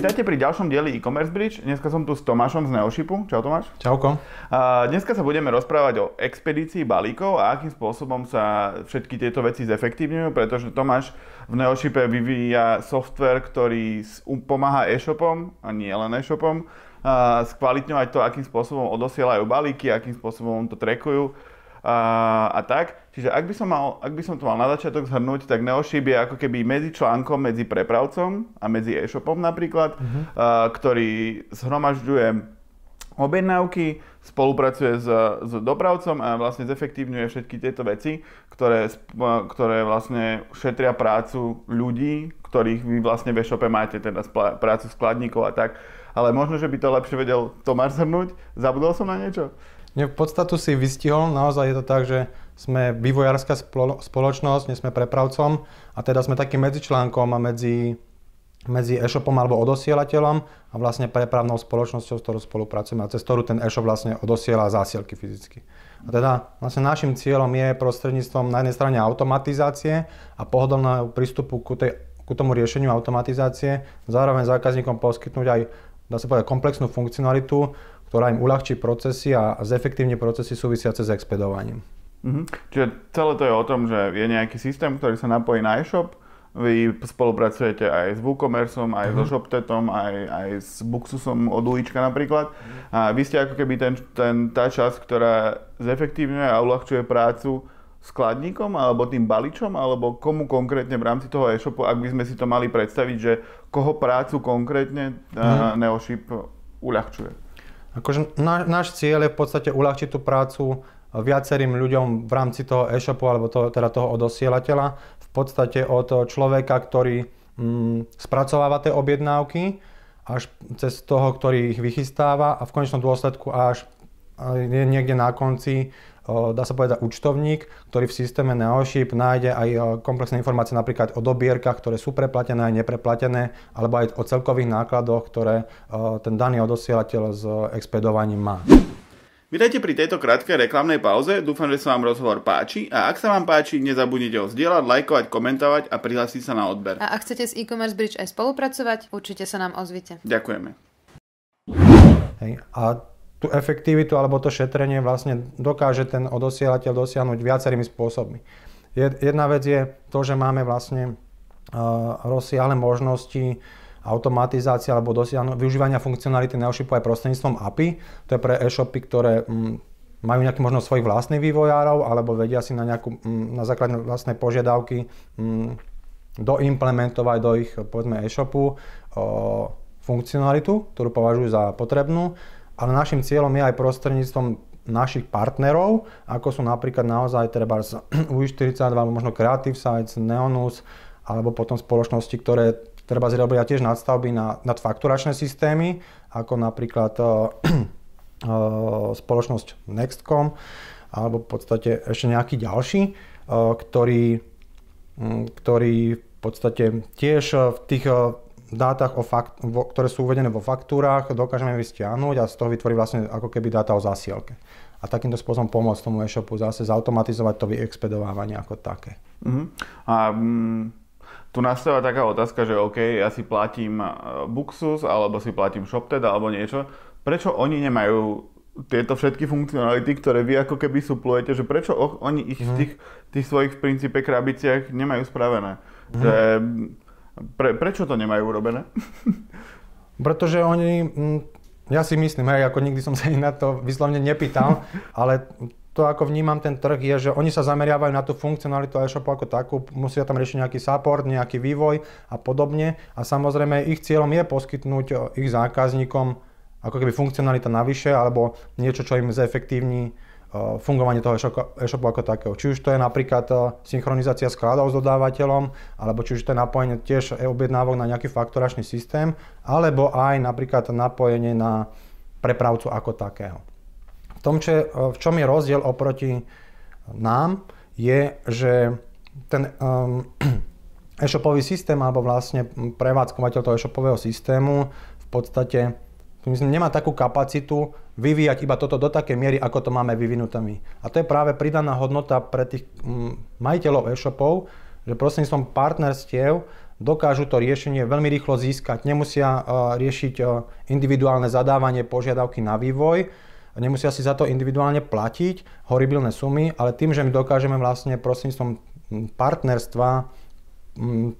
Vítajte pri ďalšom dieli e-commerce bridge. Dneska som tu s Tomášom z Neoshipu. Čau Tomáš. Čauko. A dneska sa budeme rozprávať o expedícii balíkov a akým spôsobom sa všetky tieto veci zefektívňujú, pretože Tomáš v Neoshipe vyvíja software, ktorý pomáha e-shopom a nie len e-shopom skvalitňovať to, akým spôsobom odosielajú balíky, akým spôsobom to trekujú a, a tak. Čiže ak by, som mal, ak by som to mal na začiatok zhrnúť, tak Neoship je ako keby medzi článkom medzi prepravcom a medzi e-shopom napríklad, uh-huh. a, ktorý zhromažďuje objednávky, spolupracuje s, s dopravcom a vlastne zefektívňuje všetky tieto veci, ktoré, ktoré vlastne šetria prácu ľudí, ktorých vy vlastne v e-shope máte, teda prácu skladníkov a tak. Ale možno, že by to lepšie vedel Tomáš zhrnúť. Zabudol som na niečo? V podstatu si vystihol, naozaj je to tak, že sme vývojárska spoločnosť, nie sme prepravcom a teda sme takým medzičlánkom a medzi, medzi e-shopom alebo odosielateľom a vlastne prepravnou spoločnosťou, s ktorou spolupracujeme a cez ktorú ten e-shop vlastne odosiela zásielky fyzicky. A teda vlastne našim cieľom je prostredníctvom na jednej strane automatizácie a pohodlného prístupu ku, tej, ku tomu riešeniu automatizácie, zároveň zákazníkom poskytnúť aj dá sa povedať, komplexnú funkcionalitu, ktorá im uľahčí procesy a zefektívne procesy súvisiace s expedovaním. Mhm. Čiže celé to je o tom, že je nejaký systém, ktorý sa napojí na e-shop, vy spolupracujete aj s WooCommerceom, aj mm-hmm. so ShopTetom, aj, aj s Buxusom od Ulička napríklad. Mm-hmm. A vy ste ako keby ten, ten, tá časť, ktorá zefektívňuje a uľahčuje prácu skladníkom alebo tým baličom, alebo komu konkrétne v rámci toho e-shopu, ak by sme si to mali predstaviť, že koho prácu konkrétne mm-hmm. Neoship uľahčuje. Akože náš, náš cieľ je v podstate uľahčiť tú prácu viacerým ľuďom v rámci toho e-shopu alebo to, teda toho odosielateľa. V podstate od človeka, ktorý mm, spracováva tie objednávky, až cez toho, ktorý ich vychystáva a v konečnom dôsledku až niekde na konci dá sa povedať, účtovník, ktorý v systéme Neoship nájde aj komplexné informácie napríklad o dobierkach, ktoré sú preplatené aj nepreplatené, alebo aj o celkových nákladoch, ktoré ten daný odosielateľ s expedovaním má. Vítajte pri tejto krátkej reklamnej pauze, dúfam, že sa vám rozhovor páči a ak sa vám páči, nezabudnite ho zdieľať, lajkovať, komentovať a prihlásiť sa na odber. A ak chcete s e-commerce bridge aj spolupracovať, určite sa nám ozvite. Ďakujeme. Hej, a tú efektivitu alebo to šetrenie vlastne dokáže ten odosielateľ dosiahnuť viacerými spôsobmi. Jedna vec je to, že máme vlastne rozsiahle možnosti automatizácie alebo dosiahnu, využívania funkcionality Neoshipu aj prostredníctvom API. To je pre e-shopy, ktoré mm, majú nejaký možno svojich vlastných vývojárov alebo vedia si na, nejakú, mm, na základe vlastnej požiadavky mm, doimplementovať do ich povedzme e-shopu funkcionalitu, ktorú považujú za potrebnú ale našim cieľom je aj prostredníctvom našich partnerov, ako sú napríklad naozaj treba z UI42, alebo možno Creative Sites, Neonus, alebo potom spoločnosti, ktoré treba zrobiť tiež nadstavby na, nad fakturačné systémy, ako napríklad uh, uh, spoločnosť Nextcom, alebo v podstate ešte nejaký ďalší, uh, ktorý, um, ktorý v podstate tiež v tých dátach, o fakt, vo, ktoré sú uvedené vo faktúrach, dokážeme vystiahnuť a z toho vytvoriť vlastne ako keby dáta o zásielke. A takýmto spôsobom pomôcť tomu e-shopu zase zautomatizovať to vyexpedovávanie ako také. Uh-huh. A mm, tu nastáva taká otázka, že OK, ja si platím e, Buxus, alebo si platím ShopTed, alebo niečo. Prečo oni nemajú tieto všetky funkcionality, ktoré vy ako keby suplujete, že prečo oni ich v mhm. tých, tých svojich v princípe krabiciach nemajú spravené? Uh-huh. Že pre, prečo to nemajú urobené? Pretože oni, mm, ja si myslím, hej, ako nikdy som sa ich na to vyslovne nepýtal, ale to, ako vnímam ten trh, je, že oni sa zameriavajú na tú funkcionalitu e-shopu ako takú, musia tam riešiť nejaký support, nejaký vývoj a podobne. A samozrejme ich cieľom je poskytnúť ich zákazníkom ako keby funkcionalita navyše alebo niečo, čo im zefektívni fungovanie toho e-shopu ako takého. Či už to je napríklad eh, synchronizácia skladov s dodávateľom, alebo či už to je napojenie tiež objednávok na nejaký fakturačný systém, alebo aj napríklad napojenie na prepravcu ako takého. V tom, čo, eh, v čom je rozdiel oproti nám, je, že ten um, e-shopový systém alebo vlastne prevádzkovateľ toho e-shopového systému v podstate myslím, nemá takú kapacitu vyvíjať iba toto do takej miery, ako to máme vyvinuté my. A to je práve pridaná hodnota pre tých mm, majiteľov e-shopov, že prostredníctvom partnerstiev dokážu to riešenie veľmi rýchlo získať. Nemusia riešiť individuálne zadávanie požiadavky na vývoj, nemusia si za to individuálne platiť horibilné sumy, ale tým, že my dokážeme vlastne prostredníctvom partnerstva,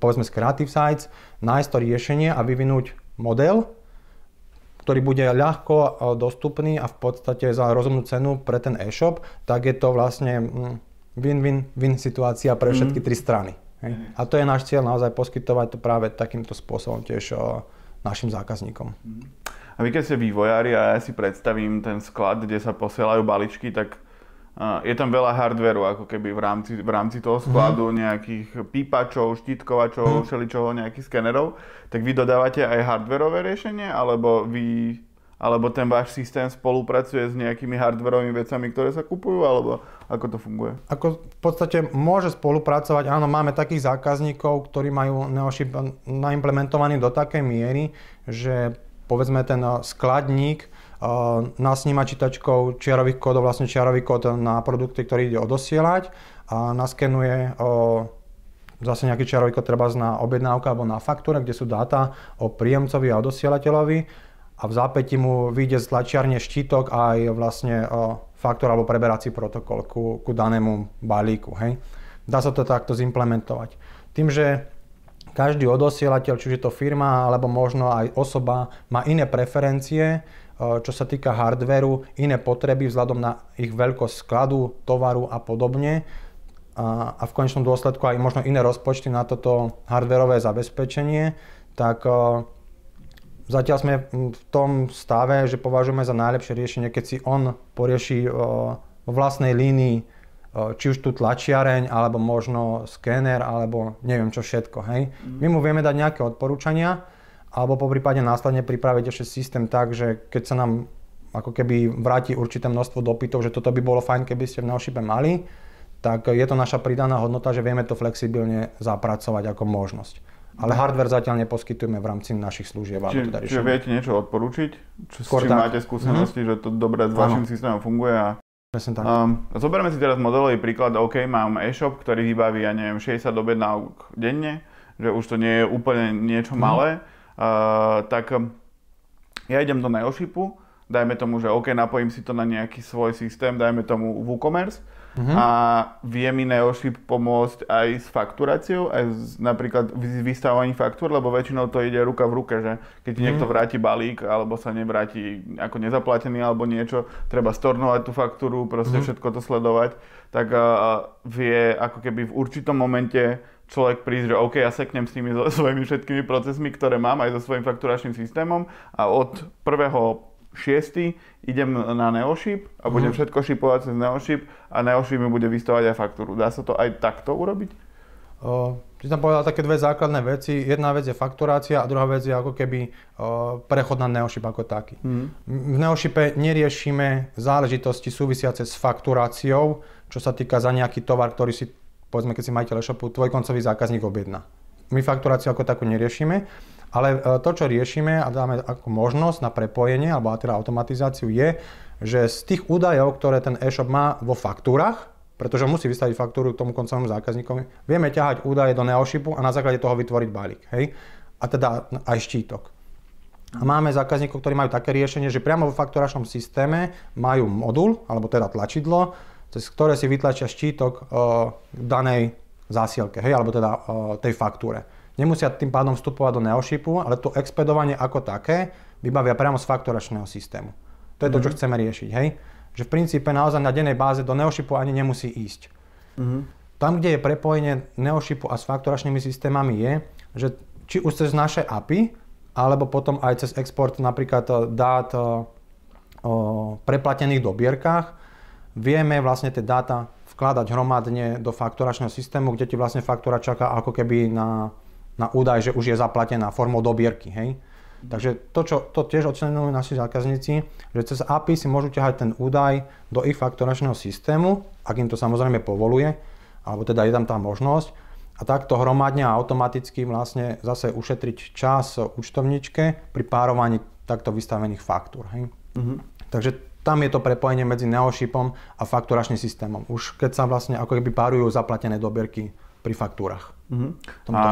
povedzme z Creative Sites, nájsť to riešenie a vyvinúť model, ktorý bude ľahko e, dostupný a v podstate za rozumnú cenu pre ten e-shop, tak je to vlastne mm, win-win-win situácia pre všetky mm. tri strany. Hej. A to je náš cieľ naozaj poskytovať to práve takýmto spôsobom tiež e, našim zákazníkom. Mm. A vy keď ste vývojári a ja si predstavím ten sklad, kde sa posielajú baličky, tak je tam veľa hardveru, ako keby v rámci, v rámci toho skladu mm. nejakých pípačov, štítkovačov, mm. všeličoho, nejakých skenerov, tak vy dodávate aj hardverové riešenie, alebo vy alebo ten váš systém spolupracuje s nejakými hardverovými vecami, ktoré sa kupujú, alebo ako to funguje? Ako v podstate môže spolupracovať, áno, máme takých zákazníkov, ktorí majú Neoship naimplementovaný do takej miery, že povedzme ten skladník nasníma čítačkou čiarových kódov, vlastne čiarový kód na produkty, ktorý ide odosielať a naskenuje zase nejaký čiarový kód treba na objednávku alebo na faktúre, kde sú dáta o príjemcovi a odosielateľovi a v zápäti mu vyjde z tlačiarne štítok aj vlastne faktor alebo preberací protokol ku, ku danému balíku. Hej. Dá sa to takto zimplementovať. Tým, že každý odosielateľ, či už je to firma alebo možno aj osoba, má iné preferencie, čo sa týka hardveru, iné potreby vzhľadom na ich veľkosť skladu, tovaru a podobne. A, a v konečnom dôsledku aj možno iné rozpočty na toto hardverové zabezpečenie, tak zatiaľ sme v tom stave, že považujeme za najlepšie riešenie, keď si on porieši vo vlastnej línii či už tú tlačiareň, alebo možno skéner, alebo neviem čo všetko. Hej. My mu vieme dať nejaké odporúčania, alebo po prípade následne pripraviť ešte systém tak, že keď sa nám ako keby vráti určité množstvo dopytov, že toto by bolo fajn, keby ste v Neoshipe mali, tak je to naša pridaná hodnota, že vieme to flexibilne zapracovať ako možnosť. Ale hardware zatiaľ neposkytujeme v rámci našich služieb. Čiže, čiže viete niečo odporúčiť? Čo, s čím máte skúsenosti, mm-hmm. že to dobre s vašim systémom funguje? A, Presne tak. Um, zoberme si teraz modelový príklad. OK, mám e-shop, ktorý vybaví, ja neviem, 60 objednávok denne, že už to nie je úplne niečo mm-hmm. malé Uh, tak ja idem do Neoshipu, dajme tomu, že OK, napojím si to na nejaký svoj systém, dajme tomu WooCommerce uh-huh. a vie mi Neoship pomôcť aj s fakturáciou, aj s, napríklad vystávaním faktúr, lebo väčšinou to ide ruka v ruke, že keď uh-huh. niekto vráti balík, alebo sa nevráti ako nezaplatený, alebo niečo, treba stornovať tú faktúru, proste uh-huh. všetko to sledovať, tak uh, vie ako keby v určitom momente človek prísť, že OK, ja seknem s tými svojimi všetkými procesmi, ktoré mám aj so svojím fakturačným systémom a od prvého 6. idem na Neoship a budem mm. všetko šipovať cez Neoship a Neoship mi bude vystavať aj faktúru. Dá sa to aj takto urobiť? Uh, ty tam povedal také dve základné veci. Jedna vec je fakturácia a druhá vec je ako keby uh, prechod na Neoship ako taký. Mm. V Neoshipe neriešime záležitosti súvisiace s fakturáciou, čo sa týka za nejaký tovar, ktorý si povedzme, keď si majiteľ e-shopu, tvoj koncový zákazník objedná. My fakturáciu ako takú neriešime, ale e, to, čo riešime a dáme ako možnosť na prepojenie alebo teda automatizáciu je, že z tých údajov, ktoré ten e-shop má vo faktúrach, pretože musí vystaviť faktúru k tomu koncovému zákazníkovi, vieme ťahať údaje do Neoshipu a na základe toho vytvoriť balík. Hej? A teda aj štítok. A máme zákazníkov, ktorí majú také riešenie, že priamo vo fakturačnom systéme majú modul, alebo teda tlačidlo, cez ktoré si vytlačia štítok uh, danej zásielke, hej, alebo teda uh, tej faktúre. Nemusia tým pádom vstupovať do Neoshipu, ale to expedovanie ako také vybavia priamo z fakturačného systému. To je to, čo mhm. chceme riešiť, hej. Že v princípe naozaj na dennej báze do Neoshipu ani nemusí ísť. Mm-hmm. Tam, kde je prepojenie Neoshipu a s fakturačnými systémami je, že či už cez naše API, alebo potom aj cez export napríklad eh, dát o preplatených dobierkách, vieme vlastne tie dáta vkladať hromadne do fakturačného systému, kde ti vlastne faktúra čaká ako keby na, na údaj, že už je zaplatená formou dobierky. Hej? Takže to, čo to tiež ocenujú naši zákazníci, že cez API si môžu ťahať ten údaj do ich fakturačného systému, ak im to samozrejme povoluje, alebo teda je tam tá možnosť, a takto hromadne a automaticky vlastne zase ušetriť čas účtovničke pri párovaní takto vystavených faktúr. Hej? Uh-huh. Takže tam je to prepojenie medzi Neoshipom a fakturačným systémom. Už keď sa vlastne ako keby párujú zaplatené dobierky pri faktúrach. Uh-huh. A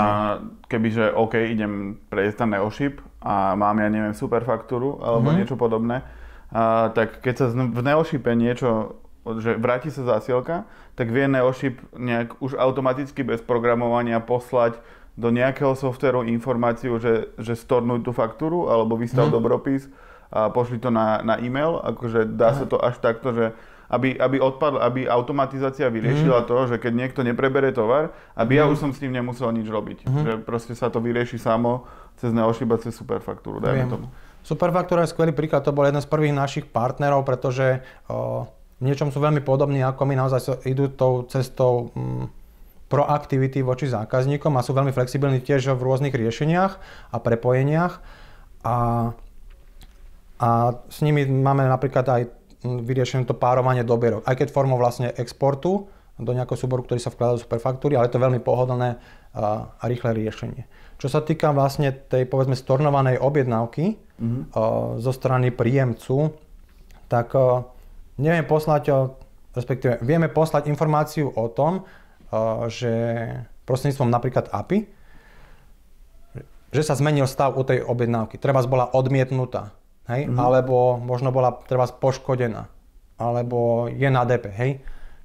kebyže OK, idem prejsť na Neoship a mám, ja neviem, super faktúru alebo uh-huh. niečo podobné, a, tak keď sa v Neoshipe niečo, že vráti sa zásielka, tak vie Neoship nejak už automaticky bez programovania poslať do nejakého softveru informáciu, že, že stornuj tú faktúru alebo vystav uh-huh. dobropis a pošli to na, na e-mail, akože dá uh-huh. sa to až takto, že aby, aby, odpadl, aby automatizácia vyriešila mm. to, že keď niekto neprebere tovar, aby mm. ja mhm. už som s tým nemusel nič robiť. Mm. Že proste sa to vyrieši samo cez neošiba, cez superfaktúru, dajme tomu. Superfaktúra je skvelý príklad, to bol jeden z prvých našich partnerov, pretože o, v niečom sú veľmi podobní ako my, naozaj idú tou cestou mm, proaktivity voči zákazníkom a sú veľmi flexibilní tiež v rôznych riešeniach a prepojeniach. A, a s nimi máme napríklad aj vyriešené to párovanie dobierok. Aj keď formou vlastne exportu do nejakého súboru, ktorý sa vkladá do superfaktúry, ale je to veľmi pohodlné a, a rýchle riešenie. Čo sa týka vlastne tej povedzme stornovanej objednávky mm-hmm. zo strany príjemcu, tak neviem poslať, respektíve vieme poslať informáciu o tom, že prostredníctvom napríklad API, že sa zmenil stav u tej objednávky. Treba bola odmietnutá hej? Mm-hmm. alebo možno bola treba poškodená, alebo je na DP, hej.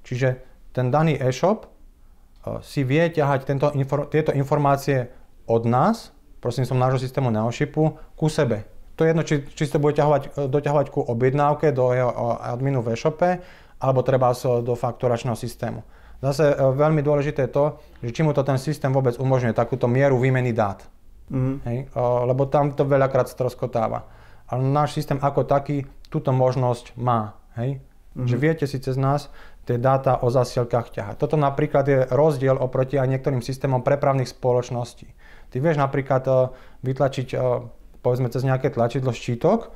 Čiže ten daný e-shop uh, si vie ťahať tento tieto informácie od nás, prosím som nášho systému Neoshipu, ku sebe. To je jedno, či, či to bude ťahovať, e, doťahovať ku objednávke do jeho adminu v e-shope, alebo treba do fakturačného systému. Zase e, veľmi dôležité je to, že či mu to ten systém vôbec umožňuje takúto mieru výmeny dát. Mm. Hej? Lebo tam to veľakrát stroskotáva ale náš systém ako taký túto možnosť má. Hej? Mm-hmm. Že viete si cez nás tie dáta o zasielkách ťahať. Toto napríklad je rozdiel oproti aj niektorým systémom prepravných spoločností. Ty vieš napríklad uh, vytlačiť uh, povedzme cez nejaké tlačidlo štítok uh,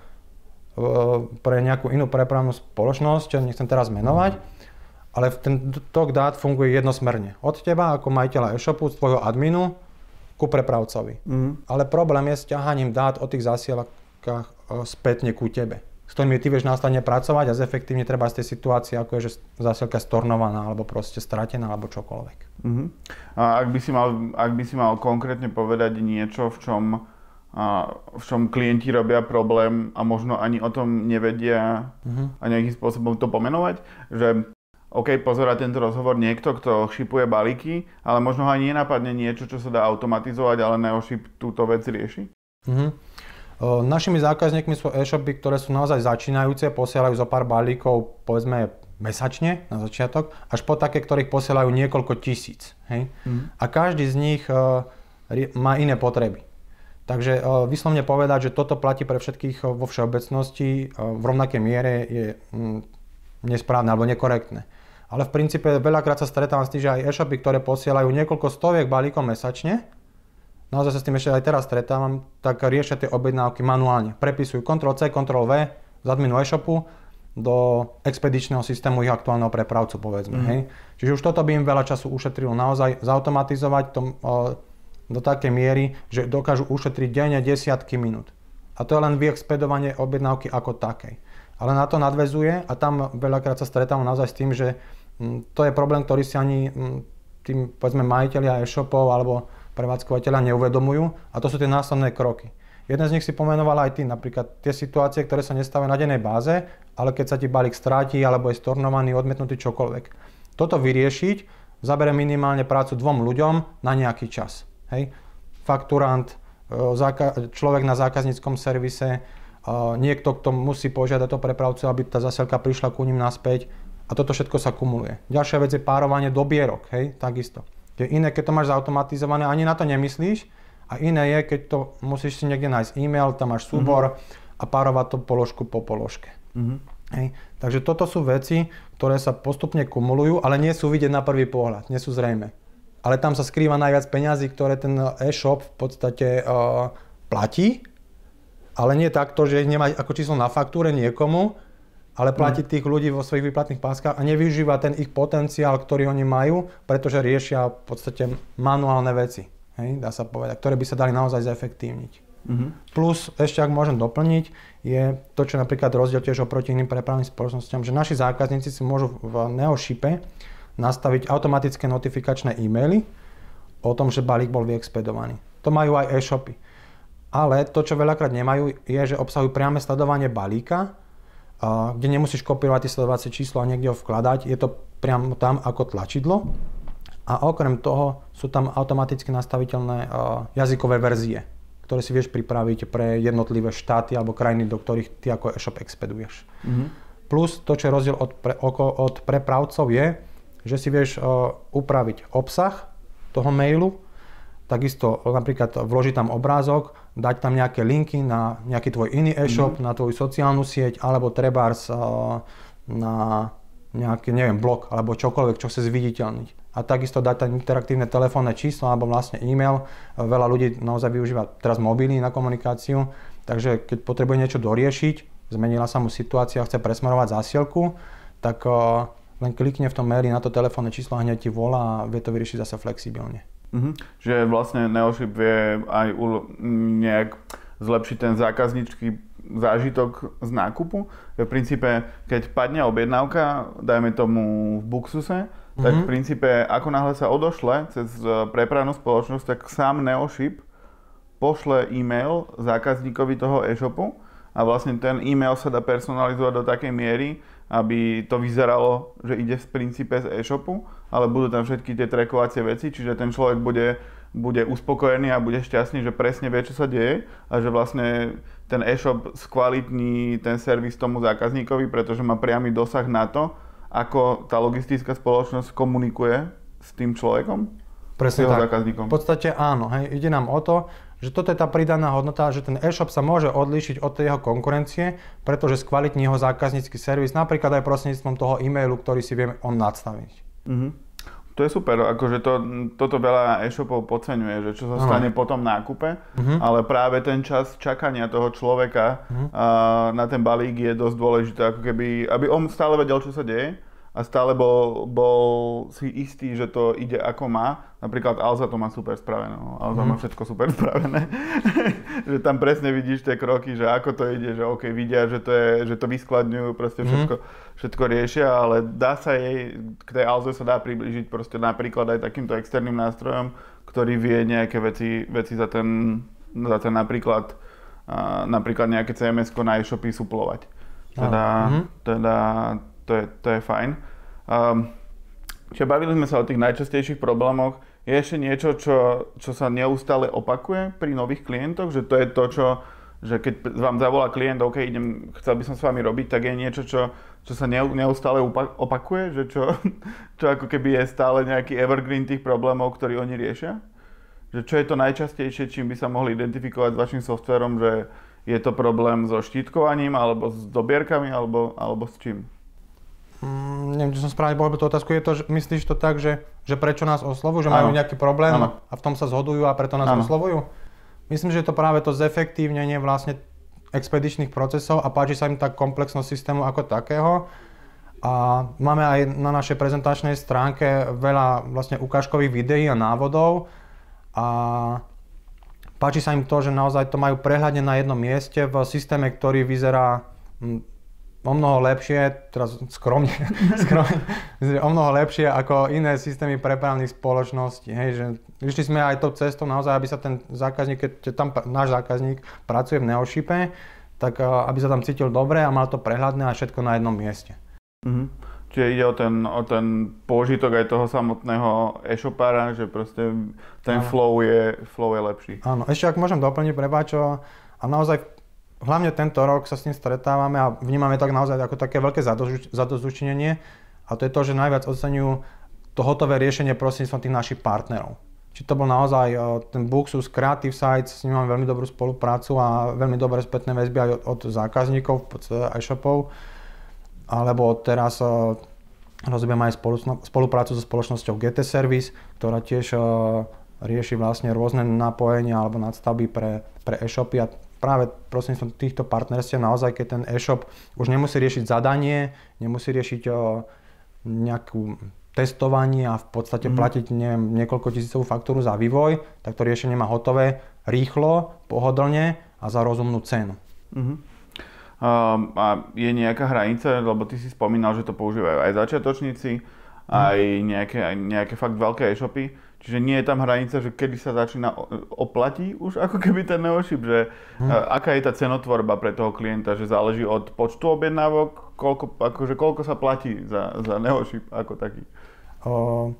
pre nejakú inú prepravnú spoločnosť, nechcem teraz menovať, ale ten tok dát funguje jednosmerne. Od teba ako majiteľa e-shopu, z tvojho adminu ku prepravcovi. Mm. Ale problém je s ťahaním dát od tých zasielok spätne ku tebe s ktorými ty vieš následne pracovať a zefektívne treba z tej situácie, ako je, že zásielka stornovaná, alebo proste stratená, alebo čokoľvek. Uh-huh. A ak by, si mal, ak by si mal konkrétne povedať niečo, v čom, a, v čom klienti robia problém a možno ani o tom nevedia uh-huh. a nejakým spôsobom to pomenovať, že OK, pozera tento rozhovor niekto, kto šipuje balíky, ale možno ho ani nenapadne niečo, čo sa dá automatizovať, ale Neoship túto vec rieši? Uh-huh. Našimi zákazníkmi sú e-shopy, ktoré sú naozaj začínajúce, posielajú zo pár balíkov, povedzme mesačne na začiatok, až po také, ktorých posielajú niekoľko tisíc. Hej? Mm. A každý z nich uh, má iné potreby. Takže uh, vyslovne povedať, že toto platí pre všetkých vo všeobecnosti v rovnakej miere je mm, nesprávne alebo nekorektné. Ale v princípe veľakrát sa stretávam s tým, že aj e-shopy, ktoré posielajú niekoľko stoviek balíkov mesačne, naozaj sa s tým ešte aj teraz stretávam, tak riešia tie objednávky manuálne. Prepisujú Ctrl-C, Ctrl-V z adminu e-shopu do expedičného systému ich aktuálneho prepravcu, povedzme. Mm. Hej. Čiže už toto by im veľa času ušetrilo naozaj zautomatizovať to, o, do takej miery, že dokážu ušetriť denne desiatky minút. A to je len vyexpedovanie objednávky ako takej. Ale na to nadvezuje a tam veľakrát sa stretávam naozaj s tým, že m, to je problém, ktorý si ani m, tým povedzme majiteľia e-shopov alebo prevádzkovateľa neuvedomujú a to sú tie následné kroky. Jeden z nich si pomenoval aj ty, napríklad tie situácie, ktoré sa nestávajú na dennej báze, ale keď sa ti balík stráti alebo je stornovaný, odmetnutý čokoľvek. Toto vyriešiť zabere minimálne prácu dvom ľuďom na nejaký čas. Hej? Fakturant, e, človek na zákazníckom servise, e, niekto, kto musí požiadať o prepravcu, aby tá zasielka prišla ku ním naspäť a toto všetko sa kumuluje. Ďalšia vec je párovanie dobierok, hej, takisto. Je iné, keď to máš zautomatizované, ani na to nemyslíš. A iné je, keď to musíš si niekde nájsť e-mail, tam máš súbor uh-huh. a párovať to položku po položke. Uh-huh. Hej. Takže toto sú veci, ktoré sa postupne kumulujú, ale nie sú vidieť na prvý pohľad, nie sú zrejme. Ale tam sa skrýva najviac peňazí, ktoré ten e-shop v podstate uh, platí, ale nie takto, že nemá ako číslo na faktúre niekomu, ale platiť mm. tých ľudí vo svojich výplatných páskach a nevyužíva ten ich potenciál, ktorý oni majú, pretože riešia v podstate manuálne veci, hej, dá sa povedať, ktoré by sa dali naozaj zefektívniť. Mm-hmm. Plus, ešte ak môžem doplniť, je to, čo napríklad rozdiel tiež oproti iným prepravným spoločnosťam, že naši zákazníci si môžu v Neoshipe nastaviť automatické notifikačné e-maily, o tom, že balík bol vyexpedovaný. To majú aj e-shopy. Ale to, čo veľakrát nemajú, je, že obsahujú priame sledovanie balíka, kde nemusíš kopírovať tie sledovacie číslo a niekde ho vkladať. Je to priamo tam ako tlačidlo. A okrem toho sú tam automaticky nastaviteľné jazykové verzie, ktoré si vieš pripraviť pre jednotlivé štáty alebo krajiny, do ktorých ty ako e-shop expeduješ. Mm-hmm. Plus to, čo je rozdiel od, pre, od prepravcov je, že si vieš upraviť obsah toho mailu, Takisto napríklad vložiť tam obrázok, dať tam nejaké linky na nejaký tvoj iný e-shop, mm. na tvoju sociálnu sieť, alebo trebárs na nejaký, neviem, blog, alebo čokoľvek, čo chce zviditeľniť. A takisto dať tam interaktívne telefónne číslo, alebo vlastne e-mail. Veľa ľudí naozaj využíva teraz mobily na komunikáciu, takže keď potrebuje niečo doriešiť, zmenila sa mu situácia, chce presmerovať zásielku, tak len klikne v tom maili na to telefónne číslo a hneď ti volá a vie to vyriešiť zase flexibilne. Mm-hmm. Že vlastne Neoship vie aj u, nejak zlepšiť ten zákazníčky zážitok z nákupu. V princípe, keď padne objednávka, dajme tomu v Buxuse, mm-hmm. tak v mhm. princípe, ako náhle sa odošle cez e, prepravnú spoločnosť, tak sám Neoship pošle e-mail zákazníkovi toho e-shopu a vlastne ten e-mail sa dá personalizovať do takej miery, aby to vyzeralo, že ide v princípe z e-shopu, ale budú tam všetky tie trackovacie veci, čiže ten človek bude, bude uspokojený a bude šťastný, že presne vie, čo sa deje a že vlastne ten e-shop skvalitní ten servis tomu zákazníkovi, pretože má priamy dosah na to, ako tá logistická spoločnosť komunikuje s tým človekom, Presne tak. zákazníkom. V podstate áno, hej, ide nám o to, že toto je tá pridaná hodnota, že ten e-shop sa môže odlíšiť od tej jeho konkurencie, pretože skvalitní jeho zákaznícky servis, napríklad aj prostredníctvom toho e-mailu, ktorý si vie on nadstaviť. Mm-hmm. To je super, akože to, toto veľa e-shopov podceňuje, že čo sa stane po tom nákupe, uh-huh. ale práve ten čas čakania toho človeka uh-huh. a, na ten balík je dosť dôležité, ako keby, aby on stále vedel, čo sa deje a stále bol, bol si istý, že to ide ako má. Napríklad Alza to má super spravené. No. Alza mm. má mhm. všetko super spravené. že tam presne vidíš tie kroky, že ako to ide, že OK, vidia, že to, je, že to vyskladňujú, proste mhm. všetko, mm. všetko riešia, ale dá sa jej, k tej Alze sa dá priblížiť proste napríklad aj takýmto externým nástrojom, ktorý vie nejaké veci, veci za, ten, za ten napríklad, napríklad nejaké CMS na e-shopy suplovať. Teda, mm. teda to je, to je fajn. Um, čiže bavili sme sa o tých najčastejších problémoch. Je ešte niečo, čo, čo sa neustále opakuje pri nových klientoch? Že to je to, čo, že keď vám zavolá klient, OK, idem, chcel by som s vami robiť, tak je niečo, čo, čo sa neustále opakuje? Že čo, čo ako keby je stále nejaký evergreen tých problémov, ktorí oni riešia? Že čo je to najčastejšie, čím by sa mohli identifikovať s vašim softverom, že je to problém so štítkovaním, alebo s dobierkami, alebo, alebo s čím? Mm, neviem, či som správne povedal tú otázku. Je to, že, myslíš to tak, že, že prečo nás oslovujú, že majú nejaký problém ano. a v tom sa zhodujú a preto nás ano. oslovujú? Myslím, že je to práve to zefektívnenie vlastne expedičných procesov a páči sa im tá komplexnosť systému ako takého. A máme aj na našej prezentačnej stránke veľa vlastne ukážkových videí a návodov a páči sa im to, že naozaj to majú prehľadne na jednom mieste v systéme, ktorý vyzerá mm, o mnoho lepšie, teraz skromne, skromne o mnoho lepšie ako iné systémy prepravných spoločností. Hej, že išli sme aj tou cestou naozaj, aby sa ten zákazník, keď tam náš zákazník pracuje v Neoshipe, tak aby sa tam cítil dobre a mal to prehľadné a všetko na jednom mieste. Mm-hmm. Čiže ide o ten, o ten pôžitok aj toho samotného e-shopára, že proste ten flow je, flow je lepší. Áno, ešte ak môžem doplniť, prepáčo, a naozaj hlavne tento rok sa s tým stretávame a vnímame tak naozaj ako také veľké zadozučinenie a to je to, že najviac oceňujú to hotové riešenie prostredníctvom tých našich partnerov. Či to bol naozaj eh, ten Buxus Creative Sites, s ním máme veľmi dobrú spoluprácu a veľmi dobré spätné väzby aj od, zákazníkov, aj shopov, alebo teraz eh, rozbieme aj spoluprácu so spoločnosťou GT Service, ktorá tiež eh, rieši vlastne rôzne napojenia alebo nadstavby pre, pre e-shopy a práve prostredníctvom týchto partnerstiev naozaj, keď ten e-shop už nemusí riešiť zadanie, nemusí riešiť o, nejakú testovanie a v podstate mm. platiť neviem, niekoľko tisícovú faktúru za vývoj, tak to riešenie má hotové rýchlo, pohodlne a za rozumnú cenu. Mm-hmm. Um, a je nejaká hranica, lebo ty si spomínal, že to používajú aj začiatočníci, mm. aj, nejaké, aj nejaké fakt veľké e-shopy. Čiže nie je tam hranica, že kedy sa začína oplatí už ako keby ten neoship, že hmm. aká je tá cenotvorba pre toho klienta, že záleží od počtu objednávok, koľko, akože koľko sa platí za, za neoship ako taký. O,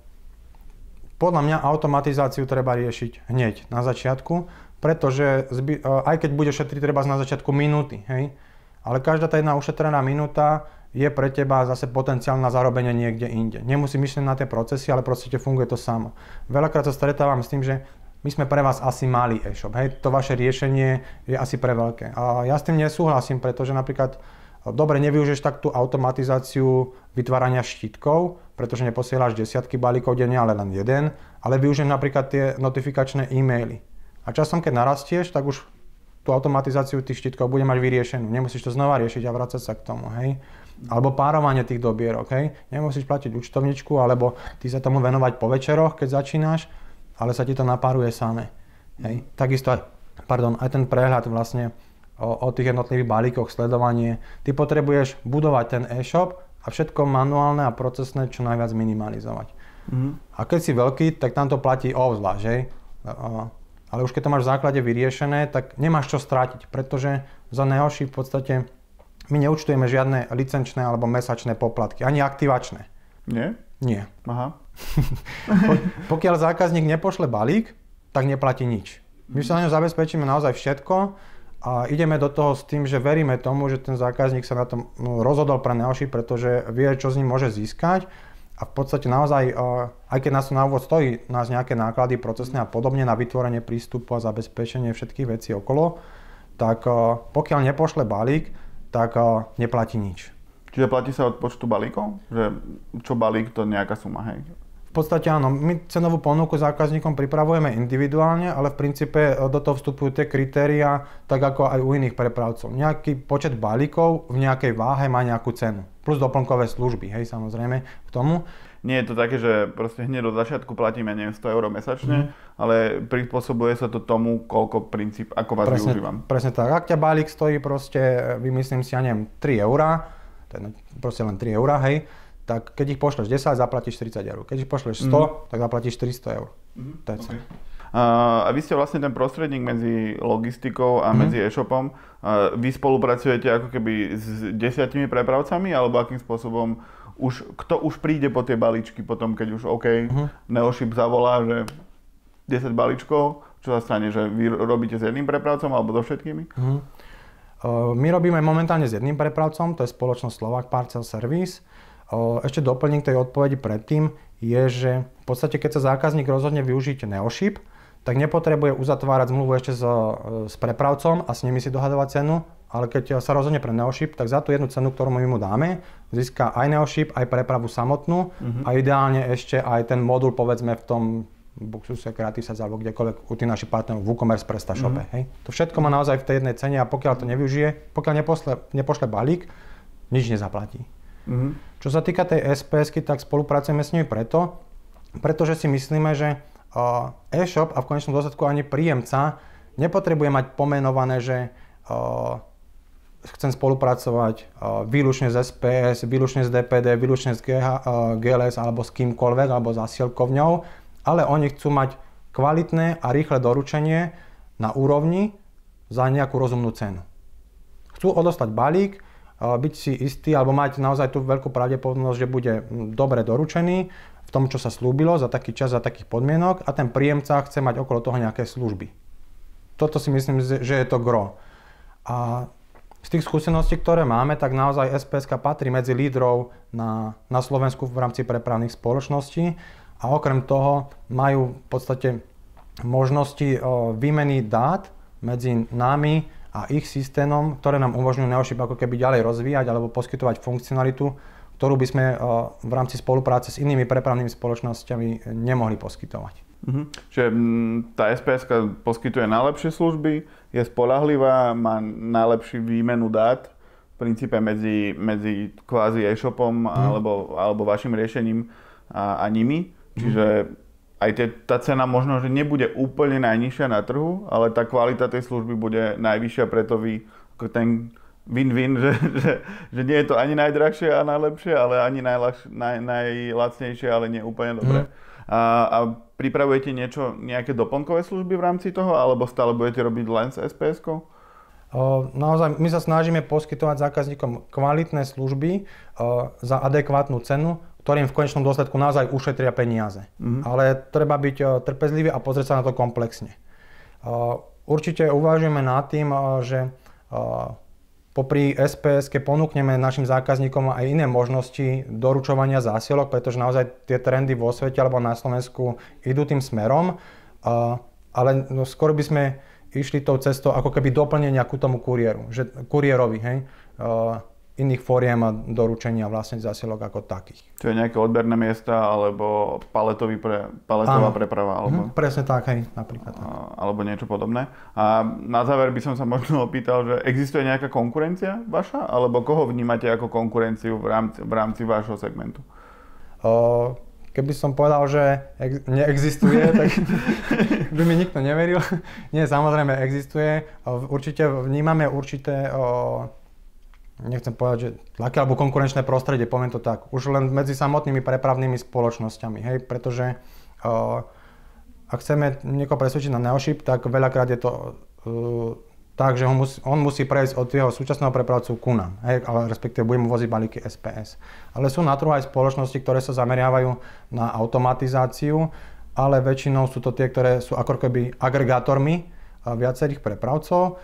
podľa mňa automatizáciu treba riešiť hneď na začiatku, pretože zby, aj keď bude šetriť treba na začiatku minúty, hej, ale každá tá jedna ušetrená minúta je pre teba zase potenciál na zarobenie niekde inde. Nemusí myslieť na tie procesy, ale proste funguje to samo. Veľakrát sa stretávam s tým, že my sme pre vás asi malý e-shop, hej, to vaše riešenie je asi pre veľké. A ja s tým nesúhlasím, pretože napríklad dobre nevyužiješ tak tú automatizáciu vytvárania štítkov, pretože neposielaš desiatky balíkov denne, ale len jeden, ale využiješ napríklad tie notifikačné e-maily. A časom, keď narastieš, tak už tú automatizáciu tých štítkov bude mať vyriešenú. Nemusíš to znova riešiť a vrácať sa k tomu, hej. Alebo párovanie tých dobierok, hej. Nemusíš platiť účtovničku, alebo ty sa tomu venovať po večeroch, keď začínaš, ale sa ti to napáruje samé. Hej. Takisto aj, pardon, aj ten prehľad vlastne o, o tých jednotlivých balíkoch, sledovanie. Ty potrebuješ budovať ten e-shop a všetko manuálne a procesné čo najviac minimalizovať. Mm-hmm. A keď si veľký, tak tam to platí obzvlášť, hej. Ale už keď to máš v základe vyriešené, tak nemáš čo strátiť, pretože za Neoshi v podstate my neúčtujeme žiadne licenčné alebo mesačné poplatky, ani aktivačné. Nie? Nie. Aha. Pokiaľ zákazník nepošle balík, tak neplatí nič. My sa na ňo zabezpečíme naozaj všetko a ideme do toho s tým, že veríme tomu, že ten zákazník sa na tom no, rozhodol pre Neoši, pretože vie, čo z ním môže získať a v podstate naozaj, aj keď nás na úvod stojí nás nejaké náklady procesné a podobne na vytvorenie prístupu a zabezpečenie všetkých vecí okolo, tak pokiaľ nepošle balík, tak neplatí nič. Čiže platí sa od počtu balíkov? Že čo balík, to nejaká suma, hej? Podstate áno, my cenovú ponuku zákazníkom pripravujeme individuálne, ale v princípe e, do toho vstupujú tie kritéria, tak ako aj u iných prepravcov. Nejaký počet balíkov v nejakej váhe má nejakú cenu. Plus doplnkové služby, hej, samozrejme, k tomu. Nie je to také, že proste hneď od začiatku platíme, neviem, 100 eur mesačne, mm. ale prispôsobuje sa to tomu, koľko princíp, ako vás presne, využívam. Presne tak. Ak ťa balík stojí proste, vymyslím si, ja neviem, 3 eurá, proste len 3 eurá, hej, tak keď ich pošleš 10, zaplatíš 30 eur. Keď ich pošleš 100, mm. tak zaplatíš 400 eur. Mm. To je okay. A vy ste vlastne ten prostredník medzi logistikou a mm. medzi e-shopom. Vy spolupracujete ako keby s desiatimi prepravcami, alebo akým spôsobom už, kto už príde po tie balíčky potom, keď už OK, mm. Neoship zavolá, že 10 balíčkov, čo sa stane, že vy robíte s jedným prepravcom alebo so všetkými? Mm. My robíme momentálne s jedným prepravcom, to je spoločnosť Slovak Parcel Service. Ešte doplním tej odpovedi predtým je, že v podstate keď sa zákazník rozhodne využiť Neoship, tak nepotrebuje uzatvárať zmluvu ešte s, s prepravcom a s nimi si dohadovať cenu, ale keď sa rozhodne pre Neoship, tak za tú jednu cenu, ktorú my mu dáme, získa aj Neoship, aj prepravu samotnú uh-huh. a ideálne ešte aj ten modul povedzme v tom Buxuse, Creative alebo kdekoľvek u tých našich partnerov v WooCommerce, PrestaShope. Mm-hmm. Hej. To všetko má naozaj v tej jednej cene a pokiaľ to nevyužije, pokiaľ nepošle, nepošle balík, nič nezaplatí. Mm-hmm. Čo sa týka tej SPS, tak spolupracujeme s nimi preto, pretože si myslíme, že e-shop a v konečnom dôsledku ani príjemca nepotrebuje mať pomenované, že chcem spolupracovať výlučne s SPS, výlučne s DPD, výlučne s GLS alebo s kýmkoľvek, alebo s asielkovňou, ale oni chcú mať kvalitné a rýchle doručenie na úrovni za nejakú rozumnú cenu. Chcú odostať balík, byť si istý alebo mať naozaj tú veľkú pravdepodobnosť, že bude dobre doručený v tom, čo sa slúbilo za taký čas, za takých podmienok a ten príjemca chce mať okolo toho nejaké služby. Toto si myslím, že je to gro. A z tých skúseností, ktoré máme, tak naozaj SPS patrí medzi lídrov na, na Slovensku v rámci prepravných spoločností a okrem toho majú v podstate možnosti výmeny dát medzi nami a ich systémom, ktoré nám umožňujú Neoship ako keby ďalej rozvíjať alebo poskytovať funkcionalitu, ktorú by sme eh, v rámci spolupráce s inými prepravnými spoločnosťami nemohli poskytovať. Mhm. Čiže mm, tá SPS poskytuje najlepšie služby, je spolahlivá, má najlepší výmenu dát v princípe medzi, medzi kvázi e-shopom mhm. alebo, alebo vašim riešením a, a nimi. Čiže mhm aj tie, tá cena možno, že nebude úplne najnižšia na trhu, ale tá kvalita tej služby bude najvyššia, preto vy ako ten win-win, že, že, že nie je to ani najdrahšie a najlepšie, ale ani najlaž, naj, najlacnejšie, ale nie úplne dobre. Mm. A, a pripravujete niečo, nejaké doplnkové služby v rámci toho, alebo stále budete robiť len s SPS-kou? Naozaj, my sa snažíme poskytovať zákazníkom kvalitné služby za adekvátnu cenu, ktorým v konečnom dôsledku naozaj ušetria peniaze. Mm-hmm. Ale treba byť trpezlivý a pozrieť sa na to komplexne. Určite uvažujeme nad tým, že popri SPS ponúkneme našim zákazníkom aj iné možnosti doručovania zásielok, pretože naozaj tie trendy vo svete alebo na Slovensku idú tým smerom. Ale no, skôr by sme išli tou cestou ako keby doplnenia ku tomu kuriéru, že, kuriérovi, hej iných fóriem a doručenia vlastne zasielok ako takých. Čiže nejaké odberné miesta alebo paletový pre, paletová Áno. preprava? Alebo, mhm, presne tak, hej, napríklad. Tak. Alebo niečo podobné. A na záver by som sa možno opýtal, že existuje nejaká konkurencia vaša? Alebo koho vnímate ako konkurenciu v rámci, v rámci vášho segmentu? O, keby som povedal, že ex- neexistuje, tak by mi nikto neveril. Nie, samozrejme existuje. Určite vnímame určité o, nechcem povedať, že tlaky alebo konkurenčné prostredie, poviem to tak, už len medzi samotnými prepravnými spoločnosťami, hej, pretože uh, ak chceme niekoho presvedčiť na Neoship, tak veľakrát je to uh, tak, že on musí, on musí prejsť od jeho súčasného prepravcu ku nám, hej, ale respektíve budeme voziť balíky SPS. Ale sú na trhu aj spoločnosti, ktoré sa zameriavajú na automatizáciu, ale väčšinou sú to tie, ktoré sú ako keby agregátormi viacerých prepravcov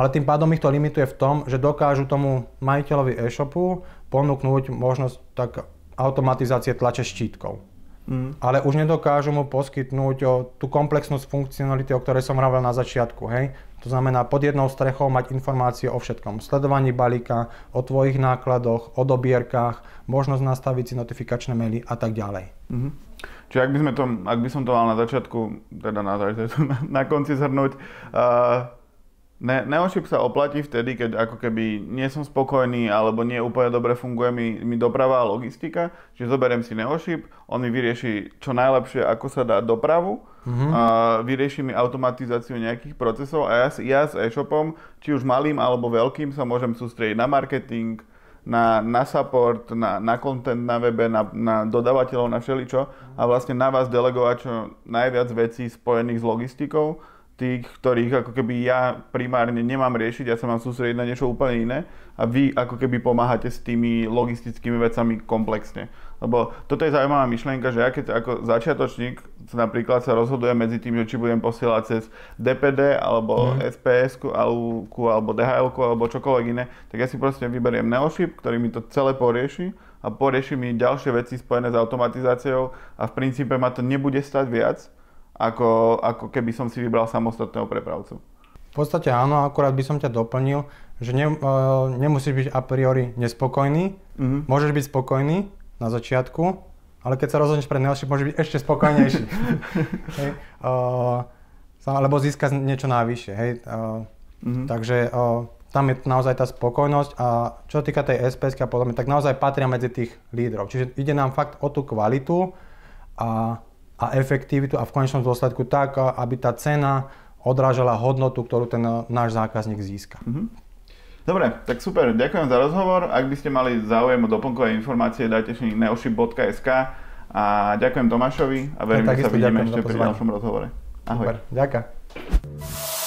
ale tým pádom ich to limituje v tom, že dokážu tomu majiteľovi e-shopu ponúknuť možnosť tak automatizácie tlače štítkou. Mm. Ale už nedokážu mu poskytnúť o, tú komplexnú funkcionalitu, o ktorej som hovoril na začiatku. Hej? To znamená pod jednou strechou mať informácie o všetkom. Sledovaní balíka, o tvojich nákladoch, o dobierkách, možnosť nastaviť si notifikačné maily a tak ďalej. Mm-hmm. Čiže ak by, sme to, ak by som to mal na začiatku, teda na, na, na konci zhrnúť, uh, Ne, Neoship sa oplatí vtedy, keď ako keby nie som spokojný alebo nie úplne dobre funguje mi, mi doprava a logistika. Čiže zoberiem si Neoship, on mi vyrieši čo najlepšie, ako sa dá dopravu, mm-hmm. a vyrieši mi automatizáciu nejakých procesov a ja, ja s e-shopom, či už malým alebo veľkým, sa môžem sústrediť na marketing, na, na support, na, na content na webe, na, na dodávateľov, na všeličo a vlastne na vás delegovať čo najviac vecí spojených s logistikou tých, ktorých ako keby ja primárne nemám riešiť, ja sa mám sústrediť na niečo úplne iné a vy ako keby pomáhate s tými logistickými vecami komplexne. Lebo toto je zaujímavá myšlienka, že ja keď ako začiatočník napríklad sa rozhodujem medzi tým, že či budem posielať cez DPD alebo mm. SPS alebo, alebo DHL alebo čokoľvek iné, tak ja si proste vyberiem Neoship, ktorý mi to celé porieši a porieši mi ďalšie veci spojené s automatizáciou a v princípe ma to nebude stať viac, ako, ako keby som si vybral samostatného prepravcu. V podstate áno, akurát by som ťa doplnil, že ne, uh, nemusíš byť a priori nespokojný, mm-hmm. môžeš byť spokojný na začiatku, ale keď sa rozhodneš pre Nelship, môžeš byť ešte spokojnejší. hej, uh, alebo získať niečo navyše. Hej, uh, mm-hmm. Takže uh, tam je naozaj tá spokojnosť a čo sa týka tej SPS a podobne, tak naozaj patria medzi tých lídrov. Čiže ide nám fakt o tú kvalitu a a efektivitu a v konečnom dôsledku tak, aby tá cena odrážala hodnotu, ktorú ten náš zákazník získa. Mm-hmm. Dobre, tak super, ďakujem za rozhovor. Ak by ste mali záujem o doplnkové informácie, dajte si neoship.sk a ďakujem Tomášovi a verím, ja, že sa vidíme ešte pri ďalšom rozhovore. Ahoj. Super, ďakujem.